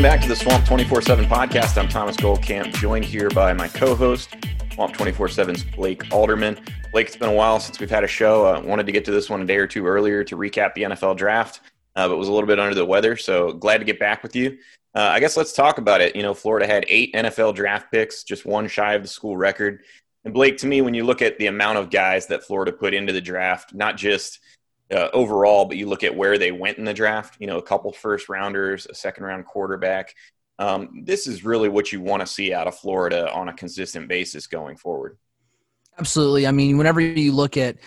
Welcome back to the Swamp 24 7 podcast. I'm Thomas Goldkamp, joined here by my co host, Swamp 24 7's Blake Alderman. Blake, it's been a while since we've had a show. I uh, wanted to get to this one a day or two earlier to recap the NFL draft, uh, but was a little bit under the weather. So glad to get back with you. Uh, I guess let's talk about it. You know, Florida had eight NFL draft picks, just one shy of the school record. And Blake, to me, when you look at the amount of guys that Florida put into the draft, not just uh, overall, but you look at where they went in the draft, you know, a couple first rounders, a second round quarterback. Um, this is really what you want to see out of Florida on a consistent basis going forward. Absolutely. I mean, whenever you look at,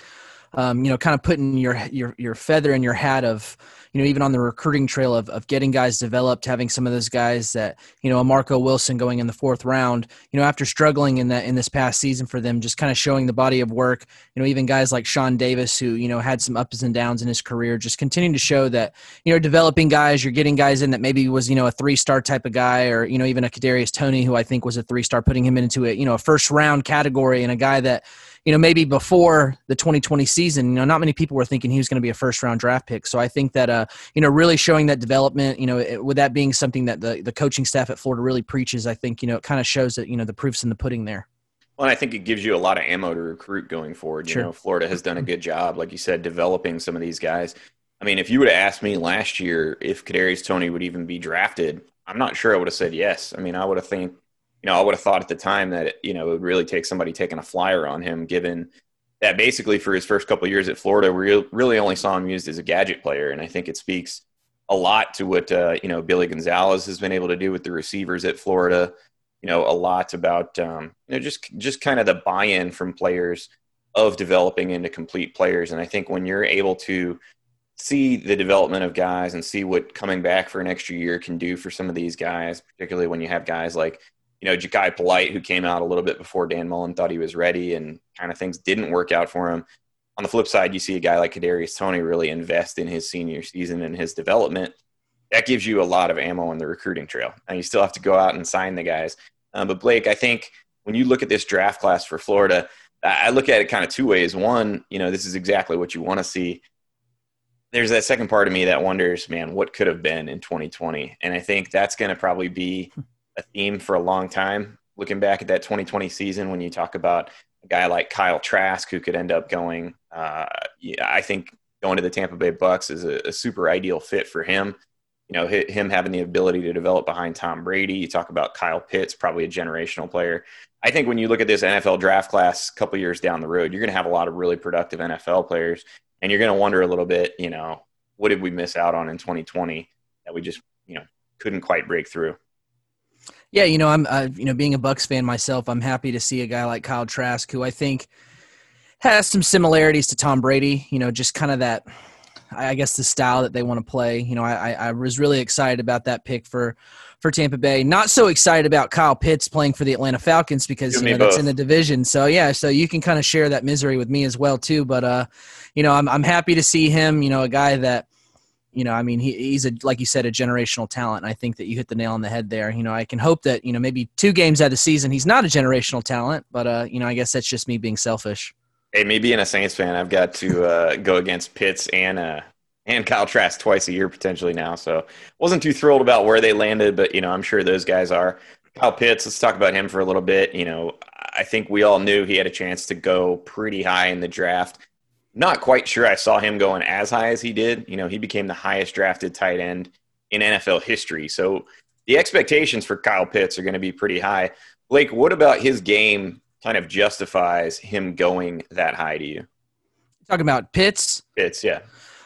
um, you know, kind of putting your your your feather in your hat of you know, even on the recruiting trail of, of getting guys developed, having some of those guys that, you know, a Marco Wilson going in the fourth round, you know, after struggling in that in this past season for them, just kind of showing the body of work, you know, even guys like Shawn Davis, who, you know, had some ups and downs in his career, just continuing to show that, you know, developing guys, you're getting guys in that maybe was, you know, a three star type of guy, or, you know, even a Kadarius Toney, who I think was a three star, putting him into a, you know, a first round category and a guy that, you know, maybe before the 2020 season, you know, not many people were thinking he was going to be a first round draft pick. So I think that, uh, you know, really showing that development, you know, it, with that being something that the, the coaching staff at Florida really preaches, I think, you know, it kind of shows that, you know, the proof's in the pudding there. Well, I think it gives you a lot of ammo to recruit going forward. You sure. know, Florida has done a good job, like you said, developing some of these guys. I mean, if you would have asked me last year if Kadarius Toney would even be drafted, I'm not sure I would have said yes. I mean, I would have think, you know, I would have thought at the time that you know it would really take somebody taking a flyer on him, given that basically for his first couple years at Florida, we really only saw him used as a gadget player, and I think it speaks a lot to what uh, you know Billy Gonzales has been able to do with the receivers at Florida. You know, a lot about um, you know just just kind of the buy-in from players of developing into complete players, and I think when you're able to see the development of guys and see what coming back for an extra year can do for some of these guys, particularly when you have guys like you know, Jachai Polite, who came out a little bit before Dan Mullen thought he was ready and kind of things didn't work out for him. On the flip side, you see a guy like Kadarius Toney really invest in his senior season and his development. That gives you a lot of ammo on the recruiting trail. And you still have to go out and sign the guys. Um, but Blake, I think when you look at this draft class for Florida, I look at it kind of two ways. One, you know, this is exactly what you want to see. There's that second part of me that wonders, man, what could have been in 2020? And I think that's going to probably be a theme for a long time. Looking back at that 2020 season, when you talk about a guy like Kyle Trask who could end up going, uh, I think going to the Tampa Bay Bucks is a, a, super ideal fit for him. You know, him having the ability to develop behind Tom Brady. You talk about Kyle Pitts, probably a generational player. I think when you look at this NFL draft class a couple years down the road, you're going to have a lot of really productive NFL players, and you're going to wonder a little bit, you know, what did we miss out on in 2020 that we just, you know, couldn't quite break through. Yeah, you know, I'm, uh, you know, being a Bucks fan myself, I'm happy to see a guy like Kyle Trask, who I think has some similarities to Tom Brady. You know, just kind of that, I guess, the style that they want to play. You know, I, I was really excited about that pick for for Tampa Bay. Not so excited about Kyle Pitts playing for the Atlanta Falcons because you know that's in the division. So yeah, so you can kind of share that misery with me as well too. But uh, you know, I'm I'm happy to see him. You know, a guy that you know, I mean, he, he's a like you said, a generational talent. And I think that you hit the nail on the head there. You know, I can hope that you know maybe two games out of the season he's not a generational talent, but uh, you know, I guess that's just me being selfish. Hey, me being a Saints fan, I've got to uh, go against Pitts and uh, and Kyle Trask twice a year potentially now. So wasn't too thrilled about where they landed, but you know, I'm sure those guys are. Kyle Pitts, let's talk about him for a little bit. You know, I think we all knew he had a chance to go pretty high in the draft. Not quite sure I saw him going as high as he did. You know, he became the highest drafted tight end in NFL history. So the expectations for Kyle Pitts are going to be pretty high. Blake, what about his game kind of justifies him going that high to you? Talking about Pitts? Pitts, yeah.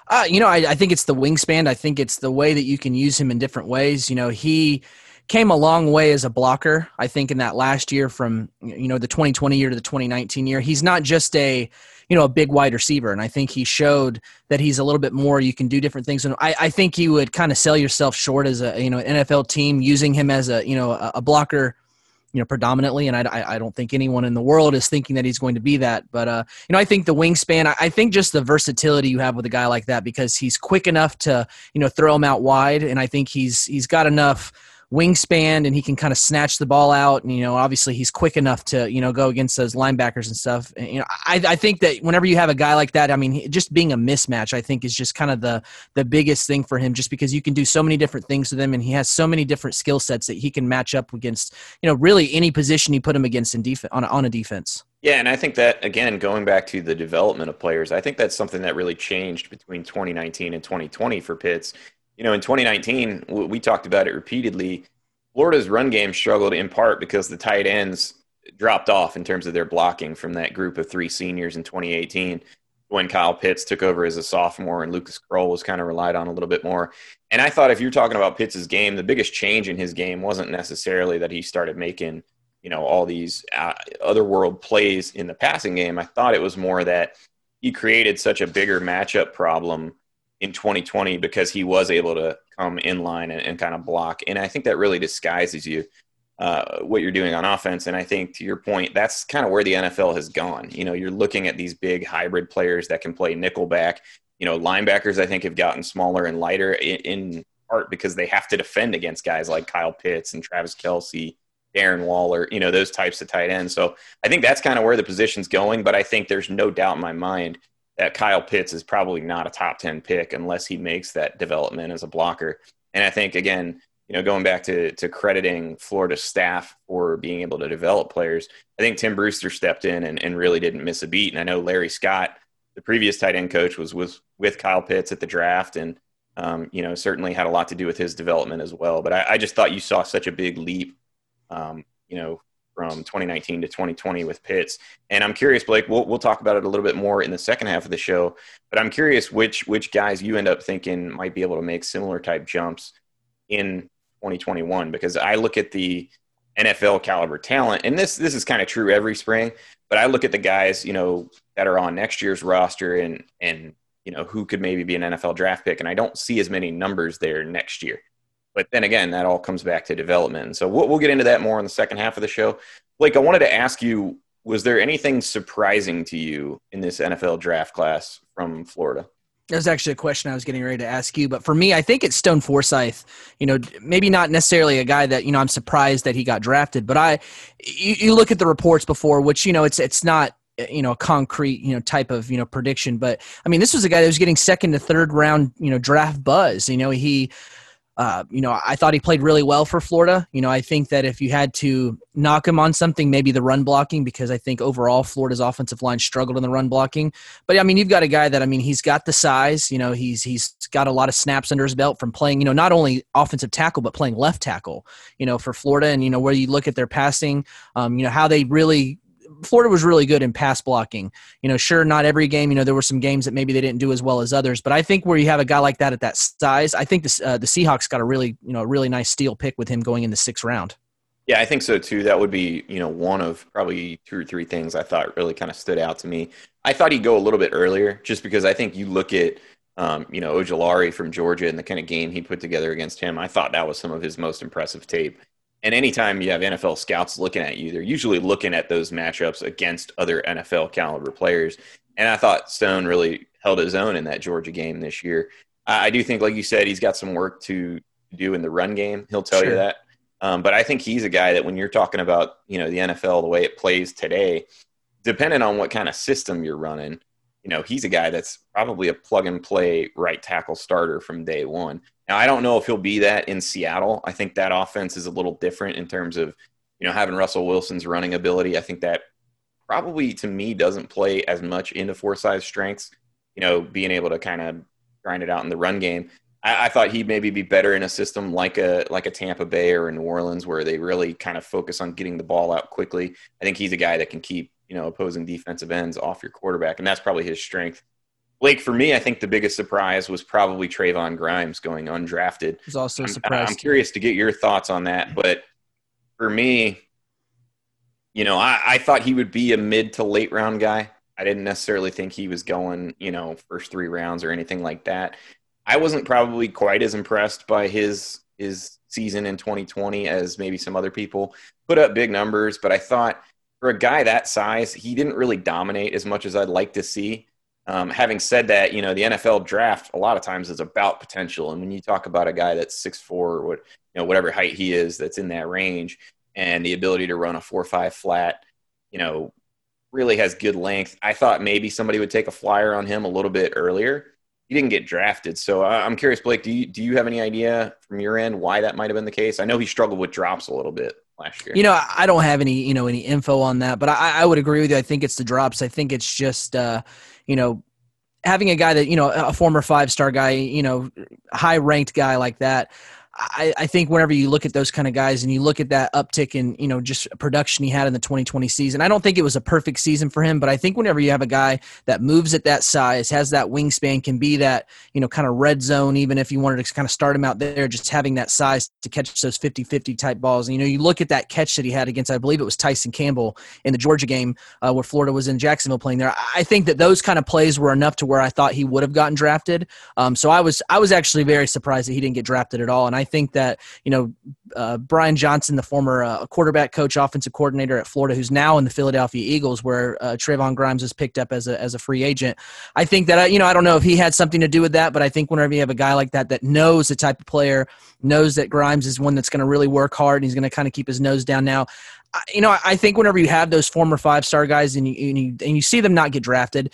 Uh, you know, I, I think it's the wingspan. I think it's the way that you can use him in different ways. You know, he came a long way as a blocker. I think in that last year from you know the 2020 year to the 2019 year, he's not just a you know a big wide receiver, and I think he showed that he's a little bit more. You can do different things, and I, I think you would kind of sell yourself short as a you know NFL team using him as a you know a, a blocker you know predominantly and I, I don't think anyone in the world is thinking that he's going to be that but uh you know i think the wingspan I, I think just the versatility you have with a guy like that because he's quick enough to you know throw him out wide and i think he's he's got enough wingspan and he can kind of snatch the ball out. And, you know, obviously he's quick enough to, you know, go against those linebackers and stuff. And, you know, I, I think that whenever you have a guy like that, I mean, just being a mismatch, I think is just kind of the, the biggest thing for him, just because you can do so many different things with him and he has so many different skill sets that he can match up against, you know, really any position you put him against in defense on on a defense. Yeah, and I think that again, going back to the development of players, I think that's something that really changed between 2019 and 2020 for Pitts. You know, in 2019, we talked about it repeatedly. Florida's run game struggled in part because the tight ends dropped off in terms of their blocking from that group of three seniors in 2018 when Kyle Pitts took over as a sophomore and Lucas Krull was kind of relied on a little bit more. And I thought if you're talking about Pitts' game, the biggest change in his game wasn't necessarily that he started making, you know, all these uh, other world plays in the passing game. I thought it was more that he created such a bigger matchup problem in 2020 because he was able to come in line and, and kind of block. And I think that really disguises you uh, what you're doing on offense. And I think to your point, that's kind of where the NFL has gone. You know, you're looking at these big hybrid players that can play nickelback. You know, linebackers I think have gotten smaller and lighter in, in part because they have to defend against guys like Kyle Pitts and Travis Kelce, Darren Waller, you know, those types of tight ends. So I think that's kind of where the position's going. But I think there's no doubt in my mind that Kyle Pitts is probably not a top 10 pick unless he makes that development as a blocker. And I think, again, you know, going back to, to crediting Florida staff for being able to develop players, I think Tim Brewster stepped in and, and really didn't miss a beat. And I know Larry Scott, the previous tight end coach, was with, with Kyle Pitts at the draft and, um, you know, certainly had a lot to do with his development as well. But I, I just thought you saw such a big leap, um, you know, from 2019 to 2020 with Pitts. And I'm curious, Blake. We'll we'll talk about it a little bit more in the second half of the show. But I'm curious which which guys you end up thinking might be able to make similar type jumps in 2021 because I look at the NFL caliber talent, and this this is kind of true every spring. But I look at the guys, you know, that are on next year's roster and and you know who could maybe be an NFL draft pick, and I don't see as many numbers there next year. But then again, that all comes back to development. so we'll, we'll get into that more in the second half of the show. Blake, I wanted to ask you was there anything surprising to you in this NFL draft class from Florida? That was actually a question I was getting ready to ask you, but for me, I think it's Stone Forsythe. You know, maybe not necessarily a guy that you know I'm surprised that he got drafted, but I, you, you look at the reports before, which you know it's it's not you know a concrete you know type of you know prediction, but I mean this was a guy that was getting second to third round you know draft buzz. You know he uh, you know, I thought he played really well for Florida. You know, I think that if you had to knock him on something, maybe the run blocking, because I think overall Florida's offensive line struggled in the run blocking. But I mean, you've got a guy that I mean, he's got the size. You know, he's he's got a lot of snaps under his belt from playing. You know, not only offensive tackle but playing left tackle. You know, for Florida, and you know where you look at their passing, um, you know how they really Florida was really good in pass blocking. You know, sure, not every game. You know, there were some games that maybe they didn't do as well as others. But I think where you have a guy like that at that size, I think the uh, the Seahawks got a really you know a really nice steal pick with him going in the sixth round. Yeah, I think so too. That would be you know one of probably two or three things I thought really kind of stood out to me. I thought he'd go a little bit earlier, just because I think you look at um, you know Ojulari from Georgia and the kind of game he put together against him. I thought that was some of his most impressive tape. And anytime you have NFL scouts looking at you, they're usually looking at those matchups against other NFL caliber players. And I thought Stone really held his own in that Georgia game this year. I do think, like you said, he's got some work to do in the run game. He'll tell sure. you that. Um, but I think he's a guy that when you're talking about, you know, the NFL, the way it plays today, depending on what kind of system you're running, you know, he's a guy that's probably a plug and play right tackle starter from day one. Now, I don't know if he'll be that in Seattle. I think that offense is a little different in terms of, you know, having Russell Wilson's running ability. I think that probably to me doesn't play as much into Forsythe's strengths, you know, being able to kind of grind it out in the run game. I, I, thought he'd maybe be better in a system like a like a Tampa Bay or a New Orleans where they really kind of focus on getting the ball out quickly. I think he's a guy that can keep you know opposing defensive ends off your quarterback, and that's probably his strength. Blake, for me, I think the biggest surprise was probably Trevon Grimes going undrafted. It Was also a surprise. I'm, I'm curious to get your thoughts on that, but for me, you know, I, I thought he would be a mid to late round guy. I didn't necessarily think he was going, you know, first three rounds or anything like that. I wasn't probably quite as impressed by his his season in 2020 as maybe some other people. Put up big numbers, but I thought for a guy that size, he didn't really dominate as much as I'd like to see. Um, having said that, you know the NFL draft a lot of times is about potential, and when you talk about a guy that's six four, what you know whatever height he is, that's in that range, and the ability to run a four five flat, you know, really has good length. I thought maybe somebody would take a flyer on him a little bit earlier. He didn't get drafted, so I'm curious, Blake. Do you do you have any idea from your end why that might have been the case? I know he struggled with drops a little bit last year. You know, I don't have any, you know, any info on that, but I, I would agree with you. I think it's the drops. I think it's just, uh, you know, having a guy that, you know, a former five star guy, you know, high ranked guy like that. I, I, think whenever you look at those kind of guys and you look at that uptick in you know just production he had in the 2020 season, I don't think it was a perfect season for him, but I think whenever you have a guy that moves at that size, has that wingspan, can be that you know kind of red zone, even if you wanted to kind of start him out there, just having that size to catch those 50-50 type balls. And you know you look at that catch that he had against, I believe it was Tyson Campbell in the Georgia game uh, where Florida was in Jacksonville playing there. I think that those kind of plays were enough to where I thought he would have gotten drafted. Um, so I was I was actually very surprised that he didn't get drafted at all, and I think that you know uh, Brian Johnson, the former uh, quarterback coach, offensive coordinator at Florida, who's now in the Philadelphia Eagles, where uh, Trevon Grimes was picked up as a as a free agent. I think that uh, you know I don't know if he had something to do with that, but I think whenever you have a guy like that that knows the type of player, knows that Grimes is one that's going to really work hard and he's going to kind of keep his nose down now. You know, I think whenever you have those former five star guys and you, and you and you see them not get drafted,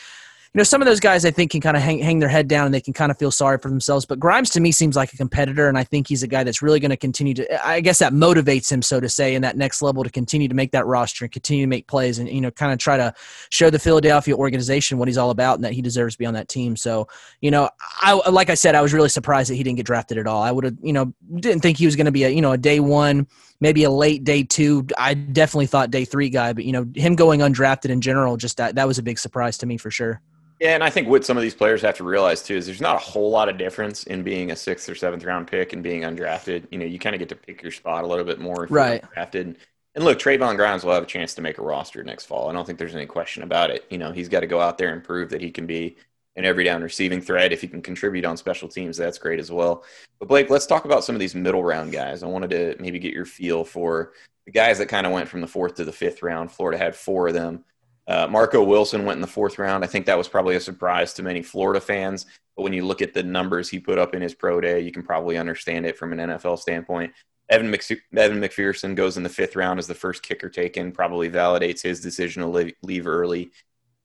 you know, some of those guys I think can kind of hang, hang their head down and they can kind of feel sorry for themselves. But Grimes to me seems like a competitor, and I think he's a guy that's really going to continue to. I guess that motivates him, so to say, in that next level to continue to make that roster and continue to make plays and you know kind of try to show the Philadelphia organization what he's all about and that he deserves to be on that team. So you know, I like I said, I was really surprised that he didn't get drafted at all. I would have you know didn't think he was going to be a you know a day one maybe a late day two. I definitely thought day three guy, but you know him going undrafted in general, just that that was a big surprise to me for sure. Yeah, and I think what some of these players have to realize too is there's not a whole lot of difference in being a sixth or seventh round pick and being undrafted. You know, you kind of get to pick your spot a little bit more if right. you're drafted. And look, Trevon Grimes will have a chance to make a roster next fall. I don't think there's any question about it. You know, he's got to go out there and prove that he can be an every down receiving threat. If he can contribute on special teams, that's great as well. But Blake, let's talk about some of these middle round guys. I wanted to maybe get your feel for the guys that kind of went from the fourth to the fifth round. Florida had four of them. Uh, Marco Wilson went in the fourth round. I think that was probably a surprise to many Florida fans. But when you look at the numbers he put up in his pro day, you can probably understand it from an NFL standpoint. Evan, Evan McPherson goes in the fifth round as the first kicker taken, probably validates his decision to leave, leave early.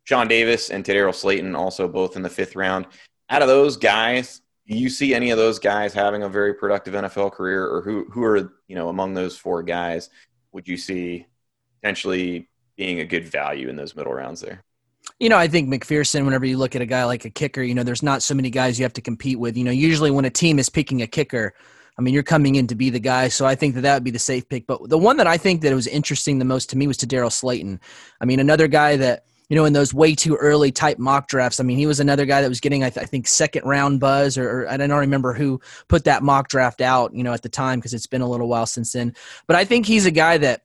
Shawn Davis and Tedarrell Slaton also both in the fifth round. Out of those guys, do you see any of those guys having a very productive NFL career, or who who are you know among those four guys would you see potentially being a good value in those middle rounds there. You know, I think McPherson, whenever you look at a guy like a kicker, you know, there's not so many guys you have to compete with. You know, usually when a team is picking a kicker, I mean, you're coming in to be the guy. So I think that that would be the safe pick. But the one that I think that was interesting the most to me was Tedarrell Slaton. I mean, another guy that, you know, in those way too early type mock drafts, I mean, he was another guy that was getting, I, th- I think, second round buzz, or, or I don't remember who put that mock draft out, you know, at the time because it's been a little while since then. But I think he's a guy that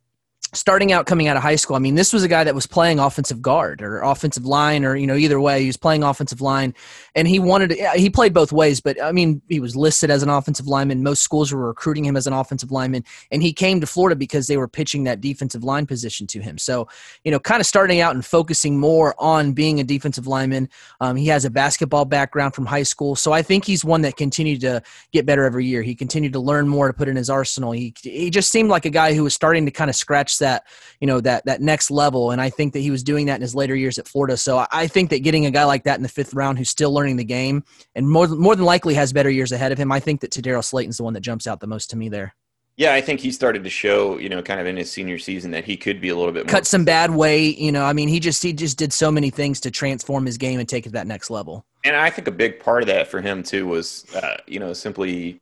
starting out coming out of high school, I mean, this was a guy that was playing offensive guard or offensive line, or you know, either way, he was playing offensive line, and he wanted to, he played both ways. But I mean, he was listed as an offensive lineman. Most schools were recruiting him as an offensive lineman, and he came to Florida because they were pitching that defensive line position to him. So, you know, kind of starting out and focusing more on being a defensive lineman. Um, he has a basketball background from high school, so I think he's one that continued to get better every year. He continued to learn more to put in his arsenal. He he just seemed like a guy who was starting to kind of scratch that you know that that next level. And I think that he was doing that in his later years at Florida. So I think that getting a guy like that in the fifth round who's still learning the game and more more than likely has better years ahead of him, I think that Tedarrell Slaton's the one that jumps out the most to me there. Yeah, I think he started to show, you know, kind of in his senior season that he could be a little bit cut some bad weight. You know, I mean, he just he just did so many things to transform his game and take it to that next level. And I think a big part of that for him too was, uh, you know, simply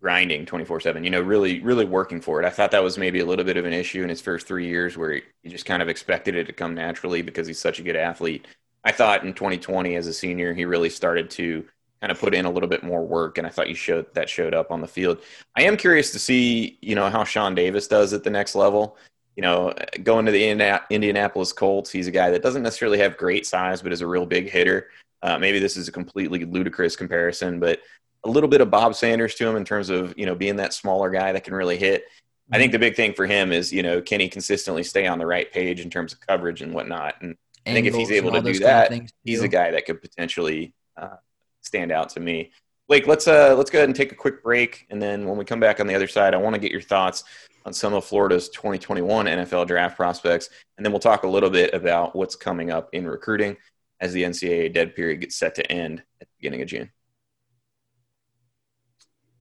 grinding 24 7 you know really really working for it. I thought that was maybe a little bit of an issue in his first three years where he just kind of expected it to come naturally because he's such a good athlete. I thought in 2020 as a senior he really started to kind of put in a little bit more work and i thought you showed that showed up on the field. I am curious to see you know how shawn davis does at the next level. You know going to the indianapolis colts he's a guy that doesn't necessarily have great size but is a real big hitter. Uh, maybe this is a completely ludicrous comparison but a little bit of Bob Sanders to him in terms of you know being that smaller guy that can really hit. I think the big thing for him is you know can he consistently stay on the right page in terms of coverage and whatnot. And I think if he's able to do that, he's a guy that could potentially uh, stand out to me. Blake, let's uh, let's go ahead and take a quick break, and then when we come back on the other side, I want to get your thoughts on some of Florida's 2021 NFL draft prospects, and then we'll talk a little bit about what's coming up in recruiting as the NCAA dead period gets set to end at the beginning of June.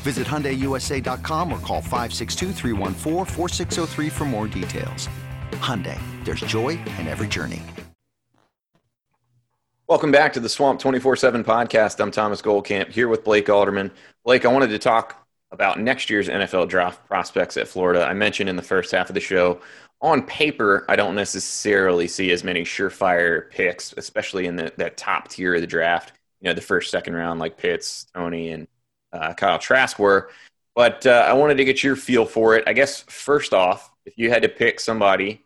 Visit HyundaiUSA.com or call 562 for more details. Hyundai, there's joy in every journey. Welcome back to the Swamp 24-7 podcast. I'm Thomas Goldkamp here with Blake Alderman. Blake, I wanted to talk about next year's NFL draft prospects at Florida. I mentioned in the first half of the show, on paper, I don't necessarily see as many surefire picks, especially in the, that top tier of the draft. You know, the first, second round, like Pitts, Toney, and uh, Kyle Trask were. But uh, I wanted to get your feel for it. I guess first off, if you had to pick somebody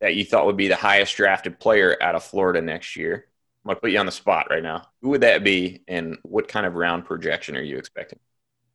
that you thought would be the highest drafted player out of Florida next year, I'm going to put you on the spot right now. Who would that be, and what kind of round projection are you expecting?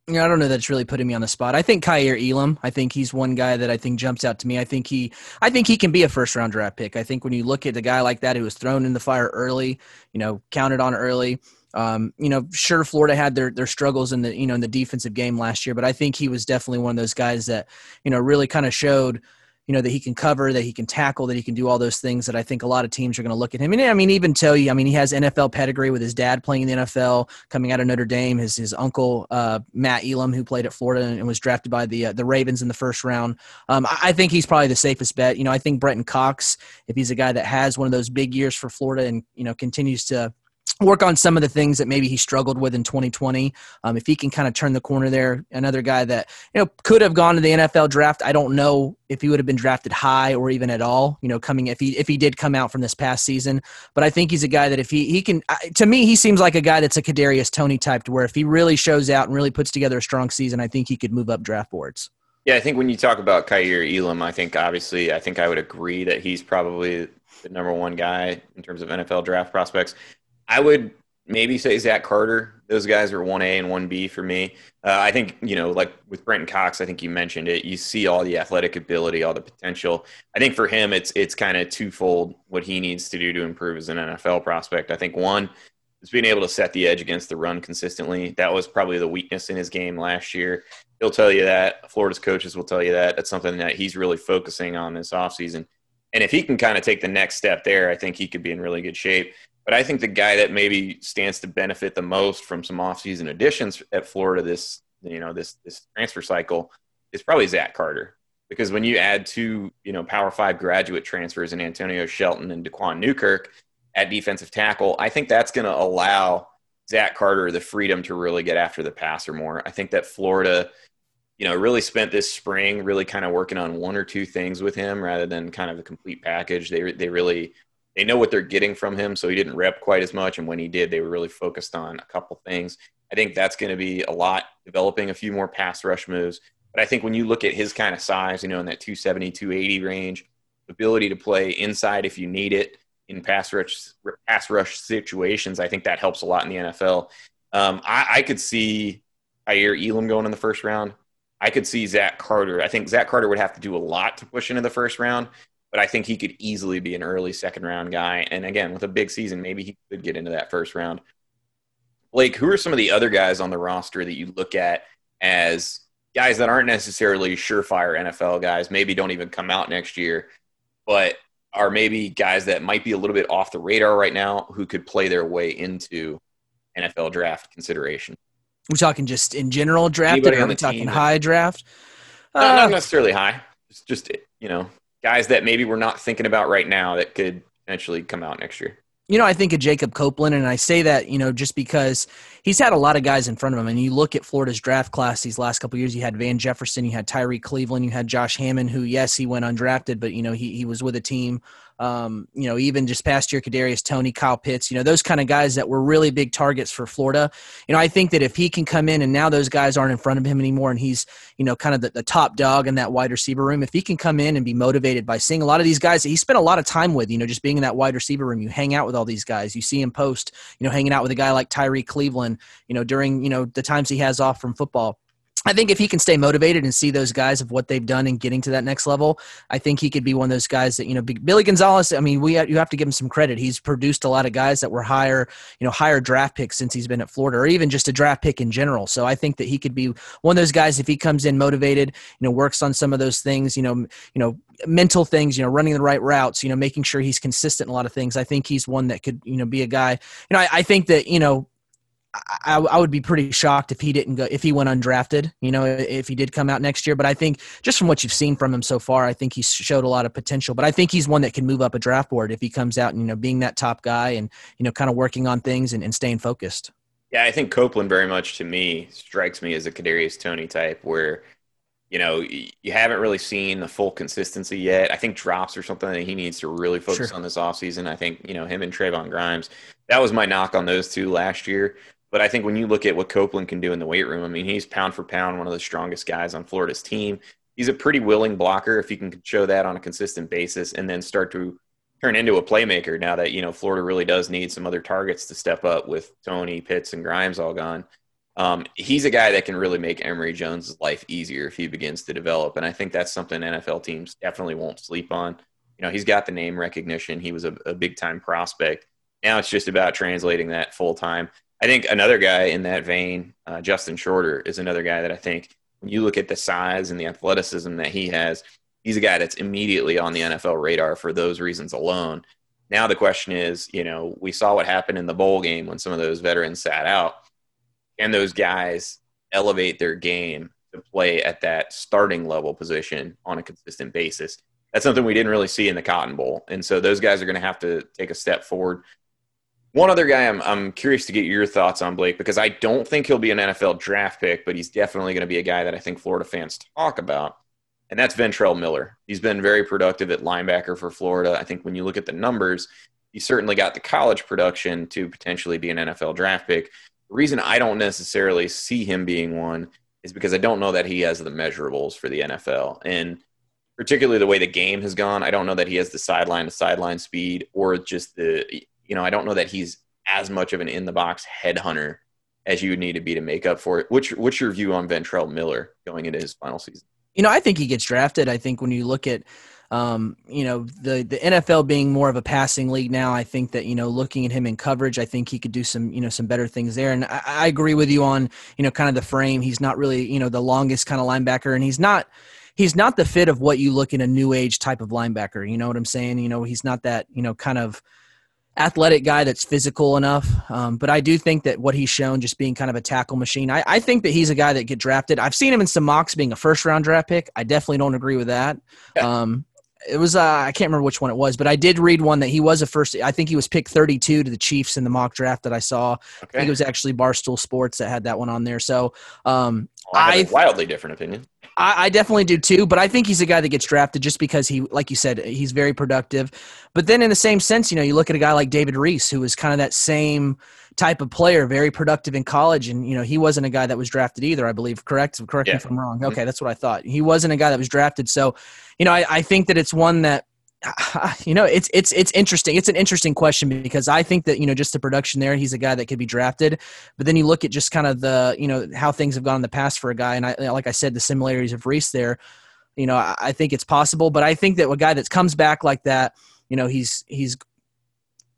I don't know that's really putting me on the spot. I think Kaiir Elam. I think he's one guy that I think jumps out to me. I think he, I think he can be a first round draft pick. I think when you look at a guy like that who was thrown in the fire early, you know, counted on early, um, you know, sure, Florida had their their struggles in the you know in the defensive game last year, but I think he was definitely one of those guys that you know really kind of showed you know that he can cover, that he can tackle, that he can do all those things that I think a lot of teams are going to look at him. And I mean, even tell you, I mean, he has NFL pedigree with his dad playing in the NFL, coming out of Notre Dame. His his uncle uh, Matt Elam, who played at Florida and was drafted by the uh, the Ravens in the first round. Um, I think he's probably the safest bet. You know, I think Brenton Cox, if he's a guy that has one of those big years for Florida and you know continues to work on some of the things that maybe he struggled with in 2020. Um, if he can kind of turn the corner there, another guy that you know could have gone to the NFL draft. I don't know if he would have been drafted high or even at all. You know, coming if he if he did come out from this past season, but I think he's a guy that if he he can to me he seems like a guy that's a Kadarius Toney type to where if he really shows out and really puts together a strong season, I think he could move up draft boards. Yeah, I think when you talk about Kaiir Elam, I think obviously I think I would agree that he's probably the number one guy in terms of NFL draft prospects. I would maybe say Zach Carter. Those guys are one A and one B for me. Uh, I think you know, like with Brenton Cox, I think you mentioned it. You see all the athletic ability, all the potential. I think for him, it's it's kind of twofold what he needs to do to improve as an NFL prospect. I think one is being able to set the edge against the run consistently. That was probably the weakness in his game last year. He'll tell you that. Florida's coaches will tell you that. That's something that he's really focusing on this offseason. And if he can kind of take the next step there, I think he could be in really good shape. But I think the guy that maybe stands to benefit the most from some offseason additions at Florida this you know this this transfer cycle is probably Zach Carter because when you add two you know Power Five graduate transfers in Antonio Shelton and Daquan Newkirk, at defensive tackle. I think that's going to allow Zach Carter the freedom to really get after the passer more. I think that Florida, you know, really spent this spring really kind of working on one or two things with him rather than kind of a complete package. They they really they know what they're getting from him, so he didn't rep quite as much. And when he did, they were really focused on a couple things. I think that's going to be a lot developing a few more pass rush moves. But I think when you look at his kind of size, you know, in that 270, 280 range, ability to play inside if you need it in pass rush pass rush situations, I think that helps a lot in the NFL. Um, I, I, could see Kaiir Elam going in the first round. I could see Zach Carter. I think Zach Carter would have to do a lot to push into the first round, but I think he could easily be an early second round guy. And again, with a big season, maybe he could get into that first round. Blake, who are some of the other guys on the roster that you look at as guys that aren't necessarily surefire NFL guys, maybe don't even come out next year, but are maybe guys that might be a little bit off the radar right now who could play their way into NFL draft consideration? We're talking just in general draft, or are we talking high draft? No, uh, not necessarily high. It's just you know guys that maybe we're not thinking about right now that could eventually come out next year you know, I think of Jacob Copeland, and I say that, you know, just because he's had a lot of guys in front of him. And you look at Florida's draft class these last couple years, you had Van Jefferson, you had Tyree Cleveland, you had Josh Hammond, who, yes, he went undrafted, but, you know, he, he was with a team um, you know, even just past year, Kadarius Toney, Kyle Pitts, you know, those kind of guys that were really big targets for Florida. You know, I think that if he can come in and now those guys aren't in front of him anymore and he's, you know, kind of the, the top dog in that wide receiver room, if he can come in and be motivated by seeing a lot of these guys that he spent a lot of time with, you know, just being in that wide receiver room, you hang out with all these guys, you see him post, you know, hanging out with a guy like Tyree Cleveland, you know, during, you know, the times he has off from football I think if he can stay motivated and see those guys of what they've done in getting to that next level, I think he could be one of those guys that you know. Billy Gonzales. I mean, we you have to give him some credit. He's produced a lot of guys that were higher, you know, higher draft picks since he's been at Florida, or even just a draft pick in general. So I think that he could be one of those guys if he comes in motivated, you know, works on some of those things, you know, you know, mental things, you know, running the right routes, you know, making sure he's consistent in a lot of things. I think he's one that could, you know, be a guy. You know, I, I think that you know I, I, would be pretty shocked if he didn't go if he went undrafted. You know, if he did come out next year. But I think just from what you've seen from him so far, I think he showed a lot of potential. But I think he's one that can move up a draft board if he comes out and you know being that top guy and you know kind of working on things and, and staying focused. Yeah, I think Copeland very much to me strikes me as a Kadarius Toney type where you know, you haven't really seen the full consistency yet. I think drops are something that he needs to really focus sure. on this offseason. I think, you know, him and Trevon Grimes, that was my knock on those two last year. But I think when you look at what Copeland can do in the weight room, I mean, he's pound for pound one of the strongest guys on Florida's team. He's a pretty willing blocker if he can show that on a consistent basis and then start to turn into a playmaker now that, you know, Florida really does need some other targets to step up with Toney, Pitts, and Grimes all gone. Um, he's a guy that can really make Emory Jones' life easier if he begins to develop. And I think that's something NFL teams definitely won't sleep on. You know, he's got the name recognition. He was a, a big time prospect. Now it's just about translating that full time. I think another guy in that vein, uh, Justin Shorter, is another guy that I think when you look at the size and the athleticism that he has, he's a guy that's immediately on the NFL radar for those reasons alone. Now the question is, you know, we saw what happened in the bowl game when some of those veterans sat out. Can those guys elevate their game to play at that starting level position on a consistent basis? That's something we didn't really see in the Cotton Bowl. And so those guys are going to have to take a step forward. One other guy I'm, I'm curious to get your thoughts on, Blake, because I don't think he'll be an NFL draft pick, but he's definitely going to be a guy that I think Florida fans talk about, and that's Ventrell Miller. He's been very productive at linebacker for Florida. I think when you look at the numbers, he certainly got the college production to potentially be an NFL draft pick. The reason I don't necessarily see him being one is because I don't know that he has the measurables for the NFL. And particularly the way the game has gone, I don't know that he has the sideline to sideline speed or just the you know, I don't know that he's as much of an in the box headhunter as you would need to be to make up for it. What's what's your view on Ventrell Miller going into his final season? You know, I think he gets drafted. I think when you look at um, you know the the NFL being more of a passing league now, I think that you know looking at him in coverage, I think he could do some you know some better things there. And I, I agree with you on you know kind of the frame. He's not really you know the longest kind of linebacker, and he's not he's not the fit of what you look in a new age type of linebacker. You know what I'm saying? You know he's not that you know kind of athletic guy that's physical enough. Um, but I do think that what he's shown, just being kind of a tackle machine, I, I, think that he's a guy that get drafted. I've seen him in some mocks being a first round draft pick. I definitely don't agree with that. Um, it was uh, I can't remember which one it was, but I did read one that he was a first. I think he was picked 32 to the Chiefs in the mock draft that I saw. Okay. I think it was actually Barstool Sports that had that one on there. So um, well, I, I wildly different opinion. I, I, definitely do too, but I think he's a guy that gets drafted just because he, like you said, he's very productive. But then in the same sense, you know, you look at a guy like David Reese, who was kind of that same type of player, very productive in college, and you know, he wasn't a guy that was drafted either. I believe. Correct. Correct yeah. me if I'm wrong. Mm-hmm. Okay, that's what I thought. He wasn't a guy that was drafted. So, you know, I, I think that it's one that you know it's it's it's interesting. It's an interesting question because i think that you know just the production there he's a guy that could be drafted. But then you look at just kind of the you know how things have gone in the past for a guy. And i like i said the similarities of reese there you know i, I think it's possible. But i think that a guy that comes back like that you know he's he's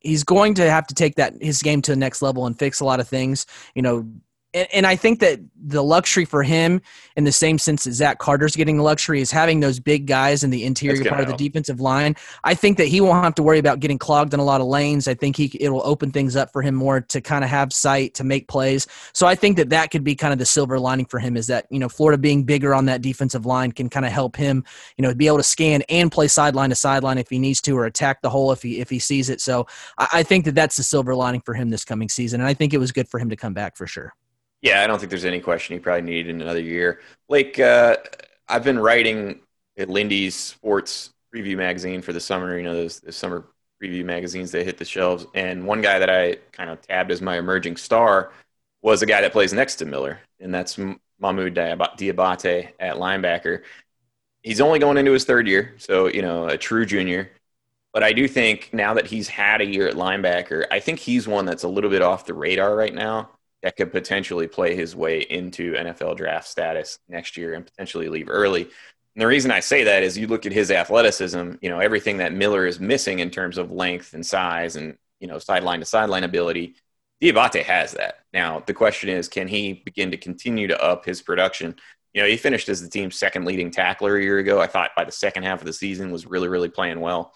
he's going to have to take that his game to the next level and fix a lot of things. You know and, and, I think that the luxury for him, in the same sense that Zach Carter's getting the luxury, is having those big guys in the interior part help. of the defensive line. I think that he won't have to worry about getting clogged in a lot of lanes. I think he it'll open things up for him more to kind of have sight to make plays. So I think that that could be kind of the silver lining for him is that you know Florida being bigger on that defensive line can kind of help him you know be able to scan and play sideline to sideline if he needs to or attack the hole if he if he sees it. So I, I think that that's the silver lining for him this coming season, and I think it was good for him to come back for sure. Yeah, I don't think there's any question he probably needed another year. Blake, uh, I've been writing at Lindy's Sports Preview magazine for the summer. You know, those, those summer preview magazines that hit the shelves. And one guy that I kind of tabbed as my emerging star was a guy that plays next to Miller, and that's Mohamoud Diabate at linebacker. He's only going into his third year, so you know, a true junior. But I do think now that he's had a year at linebacker, I think he's one that's a little bit off the radar right now that could potentially play his way into NFL draft status next year and potentially leave early. And the reason I say that is you look at his athleticism, you know, everything that Miller is missing in terms of length and size and, you know, sideline to sideline ability, Diabate has that. Now, the question is, can he begin to continue to up his production? You know, he finished as the team's second leading tackler a year ago. I thought by the second half of the season was really, really playing well.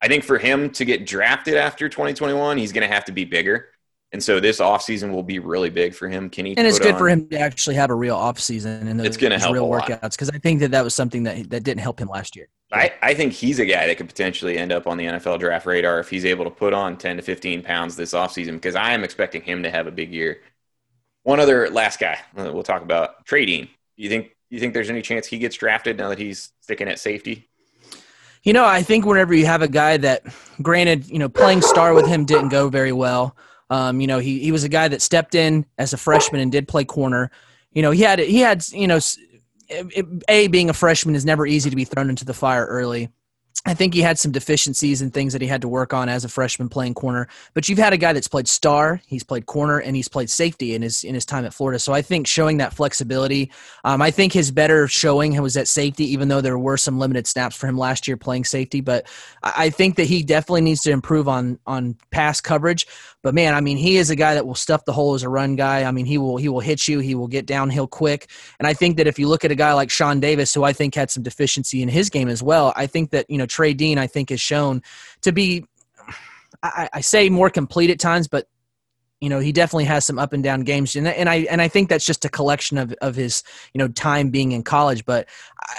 I think for him to get drafted after 2021, he's going to have to be bigger. And so this offseason will be really big for him. Can he? And it's good on, for him to actually have a real offseason and those, it's going to help real workouts because I think that that was something that that didn't help him last year. I, I think he's a guy that could potentially end up on the NFL draft radar if he's able to put on 10 to 15 pounds this offseason because I am expecting him to have a big year. One other last guy we'll talk about Trey Dean. Do you think you think there's any chance he gets drafted now that he's sticking at safety? You know, I think whenever you have a guy that, granted, you know, playing star with him didn't go very well. Um, you know, he he was a guy that stepped in as a freshman and did play corner. You know, he had he had you know, a being a freshman is never easy to be thrown into the fire early. I think he had some deficiencies and things that he had to work on as a freshman playing corner. But you've had a guy that's played star, he's played corner, and he's played safety in his in his time at Florida. So I think showing that flexibility, um, I think his better showing was at safety, even though there were some limited snaps for him last year playing safety. But I think that he definitely needs to improve on on pass coverage. But man, I mean, he is a guy that will stuff the hole as a run guy. I mean, he will he will hit you, he will get downhill quick. And I think that if you look at a guy like Shawn Davis, who I think had some deficiency in his game as well, I think that you know Trey Dean, I think, has shown to be, I, I say more complete at times, but you know he definitely has some up and down games and, and i and i think that's just a collection of, of his you know time being in college but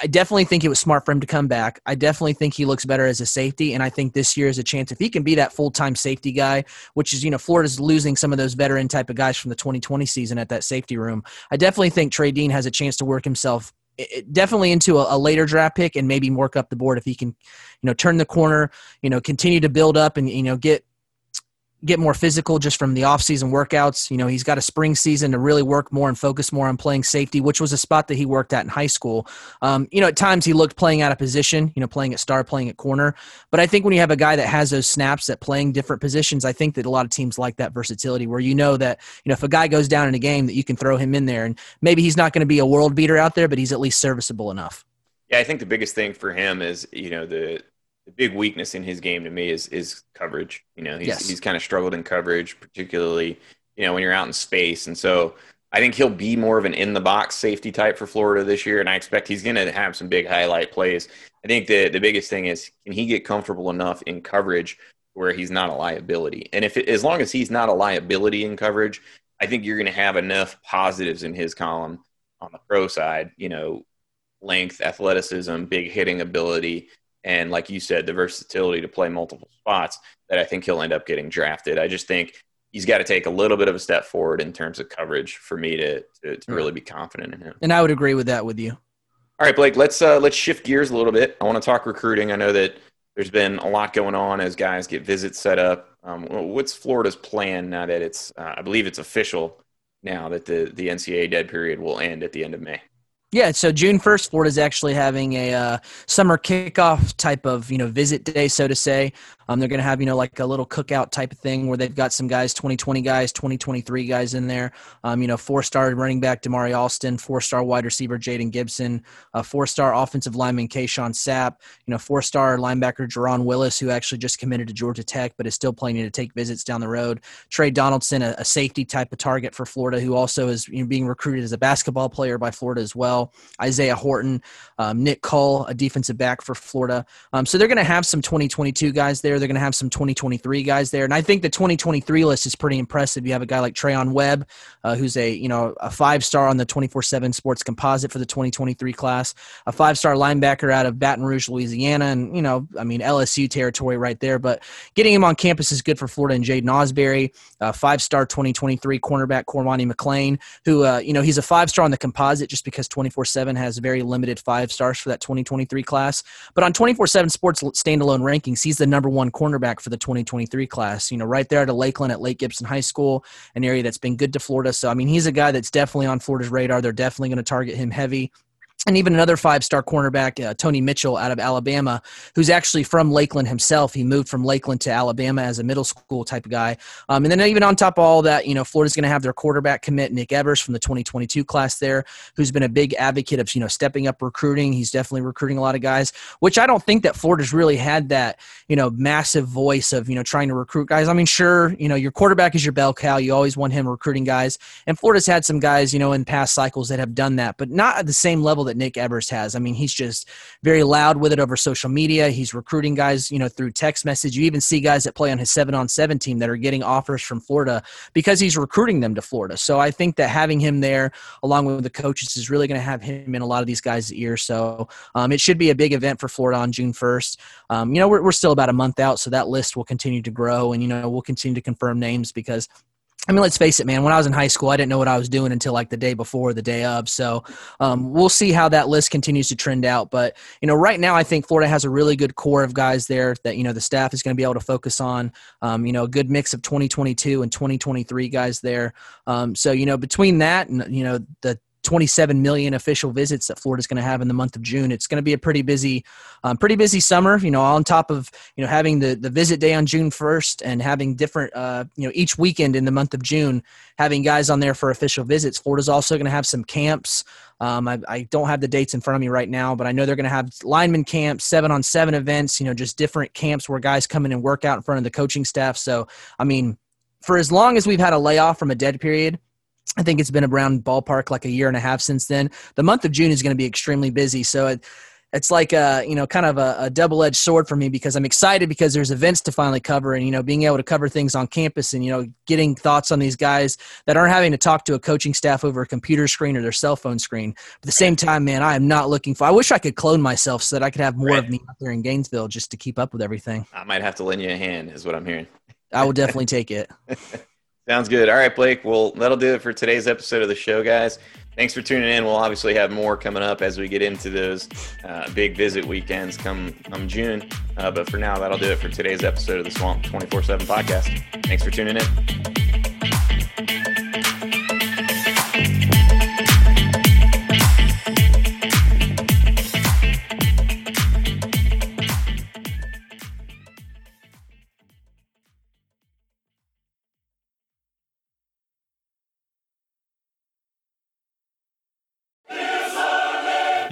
i definitely think it was smart for him to come back. I definitely think he looks better as a safety and i think this year is a chance if he can be that full-time safety guy which is you know florida's losing some of those veteran type of guys from the 2020 season at that safety room. I definitely think trey dean has a chance to work himself it, definitely into a, a, later draft pick and maybe work up the board if he can, you know, turn the corner, you know, continue to build up and you know get get more physical just from the offseason workouts. You know, he's got a spring season to really work more and focus more on playing safety, which was a spot that he worked at in high school. Um, you know, at times he looked playing out of position, you know, playing at star, playing at corner. But I think when you have a guy that has those snaps at playing different positions, I think that a lot of teams like that versatility where you know that, you know, if a guy goes down in a game that you can throw him in there and maybe he's not going to be a world beater out there, but he's at least serviceable enough. Yeah, I think the biggest thing for him is, you know, the the big weakness in his game to me is is coverage. You know, he's yes. he's kind of struggled in coverage, particularly you know when you're out in space, and so I think he'll be more of an in the box safety type for Florida this year, and I expect he's going to have some big highlight plays. I think the the biggest thing is can he get comfortable enough in coverage where he's not a liability, and if it, as long as he's not a liability in coverage, I think you're going to have enough positives in his column on the pro side. You know, length, athleticism, big hitting ability and like you said, the versatility to play multiple spots, that I think he'll end up getting drafted. I just think he's got to take a little bit of a step forward in terms of coverage for me to to, to really be confident in him. And I would agree with that with you. All right, Blake, let's uh, let's shift gears a little bit. I want to talk recruiting. I know that there's been a lot going on as guys get visits set up. Um, what's Florida's plan now that it's, uh, I believe it's official now that the, the NCAA dead period will end at the end of May? Yeah, so June first, Florida's actually having a uh, summer kickoff type of you know visit day, so to say. Um, they're going to have, you know, like a little cookout type of thing where they've got some guys, 2020 guys, 2023 guys in there. Um, you know, four star running back Damari Alston, four star wide receiver Jaden Gibson, uh, four star offensive lineman Kayshawn Sapp, you know, four star linebacker Jerron Willis, who actually just committed to Georgia Tech but is still planning to take visits down the road. Trey Donaldson, a, a safety type of target for Florida, who also is you know, being recruited as a basketball player by Florida as well. Isaiah Horton, um, Nick Cole, a defensive back for Florida. Um, so they're going to have some 2022 guys there. They're going to have some 2023 guys there, and I think the 2023 list is pretty impressive. You have a guy like Treyaun Webb, uh, who's a you know a five star on the 24/7 Sports Composite for the 2023 class, a five star linebacker out of Baton Rouge, Louisiana, and you know I mean LSU territory right there. But getting him on campus is good for Florida and Jaden Ausberry, uh, five star 2023 cornerback Cormani McClain, who uh, you know he's a five star on the composite just because 24/7 has very limited five stars for that 2023 class. But on 24/7 Sports standalone rankings, he's the number one cornerback for the 2023 class. You know, right there at Lakeland at Lake Gibson High School, an area that's been good to Florida. So I mean, he's a guy that's definitely on Florida's radar. They're definitely going to target him heavy and even another five-star cornerback, uh, Tony Mitchell, out of Alabama, who's actually from Lakeland himself. He moved from Lakeland to Alabama as a middle school type of guy. Um, and then even on top of all that, you know, Florida's going to have their quarterback commit Nick Evers from the 2022 class there, who's been a big advocate of you know stepping up recruiting. He's definitely recruiting a lot of guys, which I don't think that Florida's really had that you know massive voice of you know trying to recruit guys. I mean, sure, you know, your quarterback is your bell cow. You always want him recruiting guys, and Florida's had some guys you know in past cycles that have done that, but not at the same level that Nick Evers has. I mean, he's just very loud with it over social media. He's recruiting guys, you know, through text message. You even see guys that play on his seven on seven team that are getting offers from Florida because he's recruiting them to Florida. So I think that having him there along with the coaches is really going to have him in a lot of these guys' ears. So um, it should be a big event for Florida on June 1st. Um, you know, we're, we're still about a month out, so that list will continue to grow and, you know, we'll continue to confirm names because I mean, let's face it, man. When I was in high school, I didn't know what I was doing until like the day before, the day of. So um, we'll see how that list continues to trend out. But you know, right now, I think Florida has a really good core of guys there that you know the staff is going to be able to focus on. Um, you know, a good mix of 2022 and 2023 guys there. Um, so you know, between that and you know the 27 million official visits that Florida's going to have in the month of June. It's going to be a pretty busy, um, pretty busy summer. You know, on top of you know having the the visit day on June 1st and having different, uh, you know, each weekend in the month of June, having guys on there for official visits. Florida's also going to have some camps. Um, I, I, don't have the dates in front of me right now, but I know they're going to have lineman camps, seven on seven events. You know, just different camps where guys come in and work out in front of the coaching staff. So, I mean, for as long as we've had a layoff from a dead period I think it's been around ballpark like a year and a half since then. The month of June is going to be extremely busy. So it, it's like a you know kind of a, a double-edged sword for me because I'm excited because there's events to finally cover and you know being able to cover things on campus and you know getting thoughts on these guys that aren't having to talk to a coaching staff over a computer screen or their cell phone screen. But at the same time, man, I am not looking for. I wish I could clone myself so that I could have more right. of me out there in Gainesville just to keep up with everything. I might have to lend you a hand, is what I'm hearing. I will definitely take it. Sounds good. All right, Blake. Well, that'll do it for today's episode of the show, guys. Thanks for tuning in. We'll obviously have more coming up as we get into those uh, big visit weekends come come June. Uh, but for now, that'll do it for today's episode of the Swamp 24 7 podcast. Thanks for tuning in.